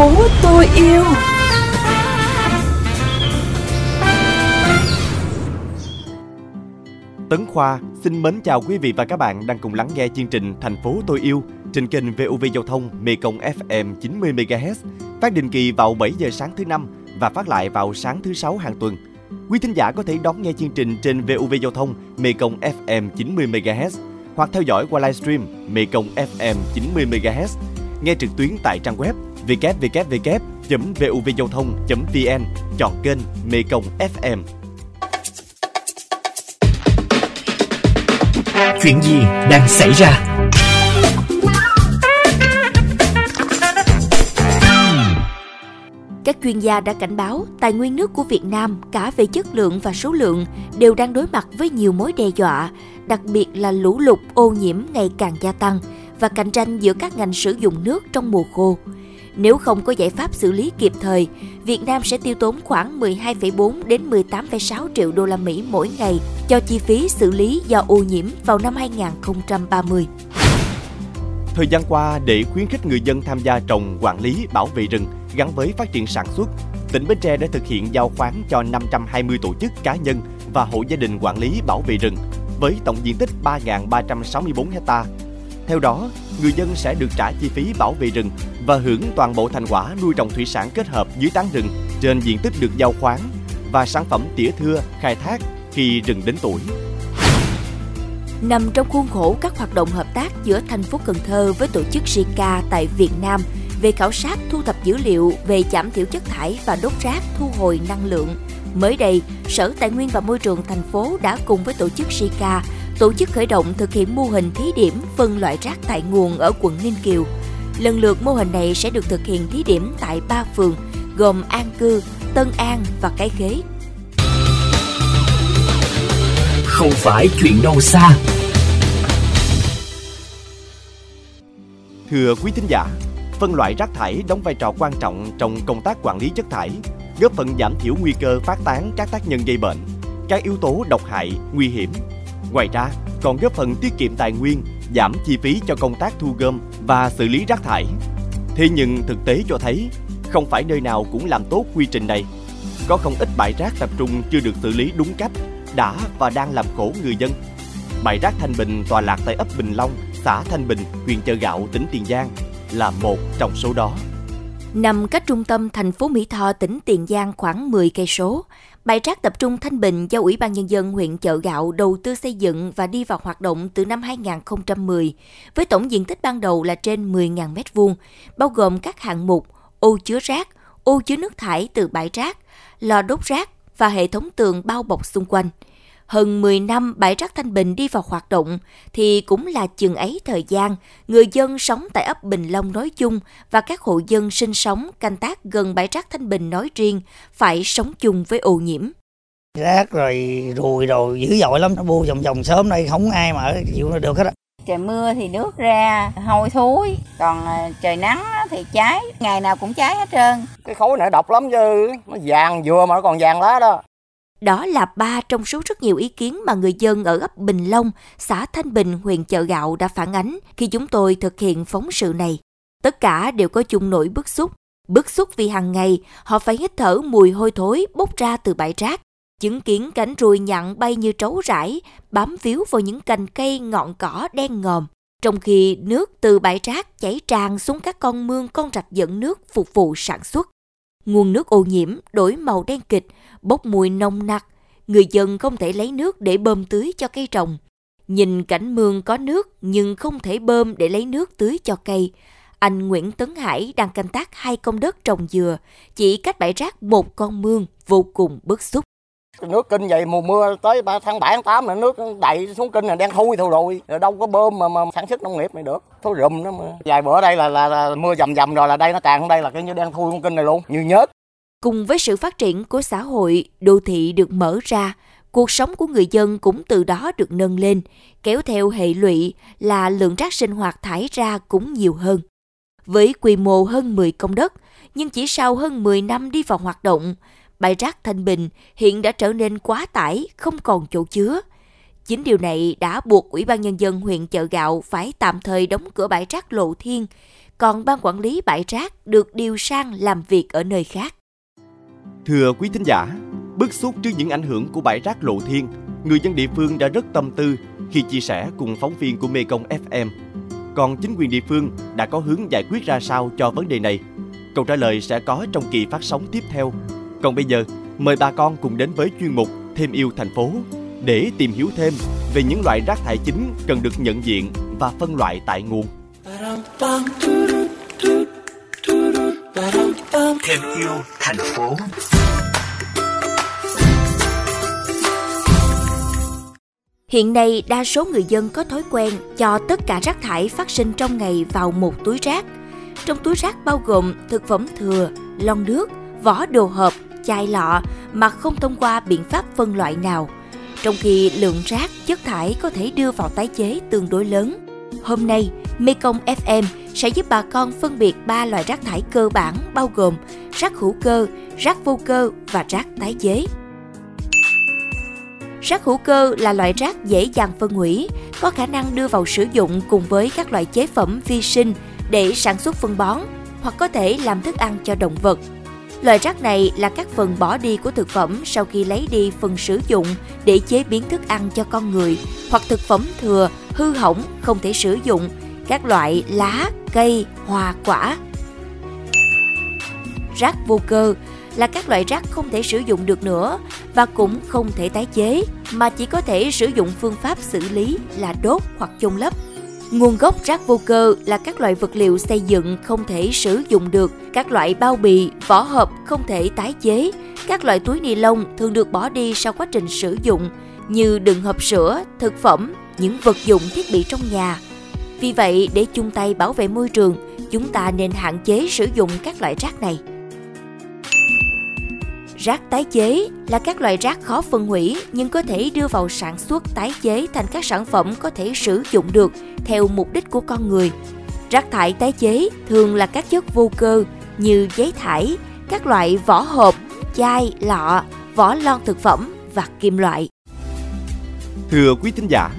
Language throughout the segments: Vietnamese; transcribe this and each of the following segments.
phố tôi yêu Tấn Khoa xin mến chào quý vị và các bạn đang cùng lắng nghe chương trình Thành phố tôi yêu trên kênh VOV Giao thông Mekong FM 90 MHz, phát định kỳ vào 7 giờ sáng thứ năm và phát lại vào sáng thứ sáu hàng tuần. Quý thính giả có thể đón nghe chương trình trên VOV Giao thông Mekong FM 90 MHz hoặc theo dõi qua livestream Mekong FM 90 MHz, nghe trực tuyến tại trang web www.vovgiao thông.vn, chọn kênh Mekong FM. Chuyện gì đang xảy ra? Các chuyên gia đã cảnh báo tài nguyên nước của Việt Nam cả về chất lượng và số lượng đều đang đối mặt với nhiều mối đe dọa, đặc biệt là lũ lụt ô nhiễm ngày càng gia tăng và cạnh tranh giữa các ngành sử dụng nước trong mùa khô. Nếu không có giải pháp xử lý kịp thời, Việt Nam sẽ tiêu tốn khoảng 12,4 đến 18,6 triệu đô la Mỹ mỗi ngày cho chi phí xử lý do ô nhiễm vào năm 2030. Thời gian qua, để khuyến khích người dân tham gia trồng, quản lý, bảo vệ rừng gắn với phát triển sản xuất, tỉnh Bến Tre đã thực hiện giao khoán cho 520 tổ chức cá nhân và hộ gia đình quản lý bảo vệ rừng với tổng diện tích 3.364 ha. Theo đó, người dân sẽ được trả chi phí bảo vệ rừng và hưởng toàn bộ thành quả nuôi trồng thủy sản kết hợp dưới tán rừng trên diện tích được giao khoán và sản phẩm tỉa thưa khai thác khi rừng đến tuổi. Nằm trong khuôn khổ các hoạt động hợp tác giữa thành phố Cần Thơ với tổ chức Sika tại Việt Nam về khảo sát thu thập dữ liệu về giảm thiểu chất thải và đốt rác thu hồi năng lượng. Mới đây, Sở Tài nguyên và Môi trường thành phố đã cùng với tổ chức Sika tổ chức khởi động thực hiện mô hình thí điểm phân loại rác tại nguồn ở quận Ninh Kiều. Lần lượt mô hình này sẽ được thực hiện thí điểm tại ba phường gồm An Cư, Tân An và Cái Khế. Không phải chuyện đâu xa. Thưa quý thính giả, phân loại rác thải đóng vai trò quan trọng trong công tác quản lý chất thải, góp phần giảm thiểu nguy cơ phát tán các tác nhân gây bệnh, các yếu tố độc hại, nguy hiểm. Ngoài ra, còn góp phần tiết kiệm tài nguyên, giảm chi phí cho công tác thu gom và xử lý rác thải. Thế nhưng thực tế cho thấy, không phải nơi nào cũng làm tốt quy trình này. Có không ít bãi rác tập trung chưa được xử lý đúng cách, đã và đang làm khổ người dân. Bãi rác Thanh Bình tọa lạc tại ấp Bình Long, xã Thanh Bình, huyện Chợ Gạo, tỉnh Tiền Giang là một trong số đó. Nằm cách trung tâm thành phố Mỹ Tho, tỉnh Tiền Giang khoảng 10 cây số, bãi rác tập trung Thanh Bình do Ủy ban nhân dân huyện Chợ Gạo đầu tư xây dựng và đi vào hoạt động từ năm 2010 với tổng diện tích ban đầu là trên 10.000 m2, bao gồm các hạng mục ô chứa rác, ô chứa nước thải từ bãi rác, lò đốt rác và hệ thống tường bao bọc xung quanh – hơn 10 năm bãi rác Thanh Bình đi vào hoạt động thì cũng là chừng ấy thời gian người dân sống tại ấp Bình Long nói chung và các hộ dân sinh sống canh tác gần bãi rác Thanh Bình nói riêng phải sống chung với ô nhiễm. Rác rồi ruồi rồi dữ dội lắm, nó bu vòng vòng sớm đây không ai mà chịu được hết á. Trời mưa thì nước ra hôi thối, còn à, trời nắng thì cháy, ngày nào cũng cháy hết trơn. Cái khối này độc lắm chứ, nó vàng vừa mà nó còn vàng lá đó. Đó là ba trong số rất nhiều ý kiến mà người dân ở ấp Bình Long, xã Thanh Bình, huyện Chợ Gạo đã phản ánh khi chúng tôi thực hiện phóng sự này. Tất cả đều có chung nỗi bức xúc. Bức xúc vì hàng ngày họ phải hít thở mùi hôi thối bốc ra từ bãi rác, chứng kiến cánh ruồi nhặn bay như trấu rải, bám víu vào những cành cây ngọn cỏ đen ngòm. Trong khi nước từ bãi rác chảy tràn xuống các con mương con rạch dẫn nước phục vụ sản xuất. Nguồn nước ô nhiễm đổi màu đen kịch, bốc mùi nồng nặc, người dân không thể lấy nước để bơm tưới cho cây trồng. Nhìn cảnh mương có nước nhưng không thể bơm để lấy nước tưới cho cây. Anh Nguyễn Tấn Hải đang canh tác hai công đất trồng dừa, chỉ cách bãi rác một con mương, vô cùng bức xúc. Nước kinh vậy mùa mưa tới tháng 7 tháng 8 là nước đầy xuống kinh là đang thui thôi rồi. rồi đâu có bơm mà, mà sản xuất nông nghiệp này được. Thối rùm đó mà. Vài bữa đây là, là, là mưa dầm dầm rồi là đây nó tràn đây là cái như đang thui con kinh này luôn, như nhớt. Cùng với sự phát triển của xã hội, đô thị được mở ra, cuộc sống của người dân cũng từ đó được nâng lên, kéo theo hệ lụy là lượng rác sinh hoạt thải ra cũng nhiều hơn. Với quy mô hơn 10 công đất, nhưng chỉ sau hơn 10 năm đi vào hoạt động, bãi rác Thanh Bình hiện đã trở nên quá tải, không còn chỗ chứa. Chính điều này đã buộc Ủy ban Nhân dân huyện Chợ Gạo phải tạm thời đóng cửa bãi rác Lộ Thiên, còn ban quản lý bãi rác được điều sang làm việc ở nơi khác. Thưa quý thính giả, bức xúc trước những ảnh hưởng của bãi rác Lộ Thiên, người dân địa phương đã rất tâm tư khi chia sẻ cùng phóng viên của Mekong FM. Còn chính quyền địa phương đã có hướng giải quyết ra sao cho vấn đề này? Câu trả lời sẽ có trong kỳ phát sóng tiếp theo. Còn bây giờ, mời bà con cùng đến với chuyên mục Thêm yêu thành phố để tìm hiểu thêm về những loại rác thải chính cần được nhận diện và phân loại tại nguồn. Thêm yêu thành phố Hiện nay, đa số người dân có thói quen cho tất cả rác thải phát sinh trong ngày vào một túi rác. Trong túi rác bao gồm thực phẩm thừa, lon nước, vỏ đồ hộp, chai lọ mà không thông qua biện pháp phân loại nào. Trong khi lượng rác, chất thải có thể đưa vào tái chế tương đối lớn. Hôm nay, Mekong FM sẽ giúp bà con phân biệt ba loại rác thải cơ bản bao gồm rác hữu cơ, rác vô cơ và rác tái chế. Rác hữu cơ là loại rác dễ dàng phân hủy, có khả năng đưa vào sử dụng cùng với các loại chế phẩm vi sinh để sản xuất phân bón hoặc có thể làm thức ăn cho động vật. Loại rác này là các phần bỏ đi của thực phẩm sau khi lấy đi phần sử dụng để chế biến thức ăn cho con người hoặc thực phẩm thừa, hư hỏng, không thể sử dụng, các loại lá, cây, hoa, quả. Rác vô cơ là các loại rác không thể sử dụng được nữa và cũng không thể tái chế mà chỉ có thể sử dụng phương pháp xử lý là đốt hoặc chôn lấp. Nguồn gốc rác vô cơ là các loại vật liệu xây dựng không thể sử dụng được, các loại bao bì, vỏ hộp không thể tái chế, các loại túi ni lông thường được bỏ đi sau quá trình sử dụng như đựng hộp sữa, thực phẩm, những vật dụng thiết bị trong nhà. Vì vậy, để chung tay bảo vệ môi trường, chúng ta nên hạn chế sử dụng các loại rác này. Rác tái chế là các loại rác khó phân hủy nhưng có thể đưa vào sản xuất tái chế thành các sản phẩm có thể sử dụng được theo mục đích của con người. Rác thải tái chế thường là các chất vô cơ như giấy thải, các loại vỏ hộp, chai, lọ, vỏ lon thực phẩm và kim loại. Thưa quý thính giả,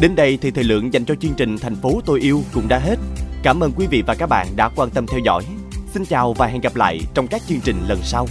đến đây thì thời lượng dành cho chương trình Thành phố tôi yêu cũng đã hết. Cảm ơn quý vị và các bạn đã quan tâm theo dõi. Xin chào và hẹn gặp lại trong các chương trình lần sau.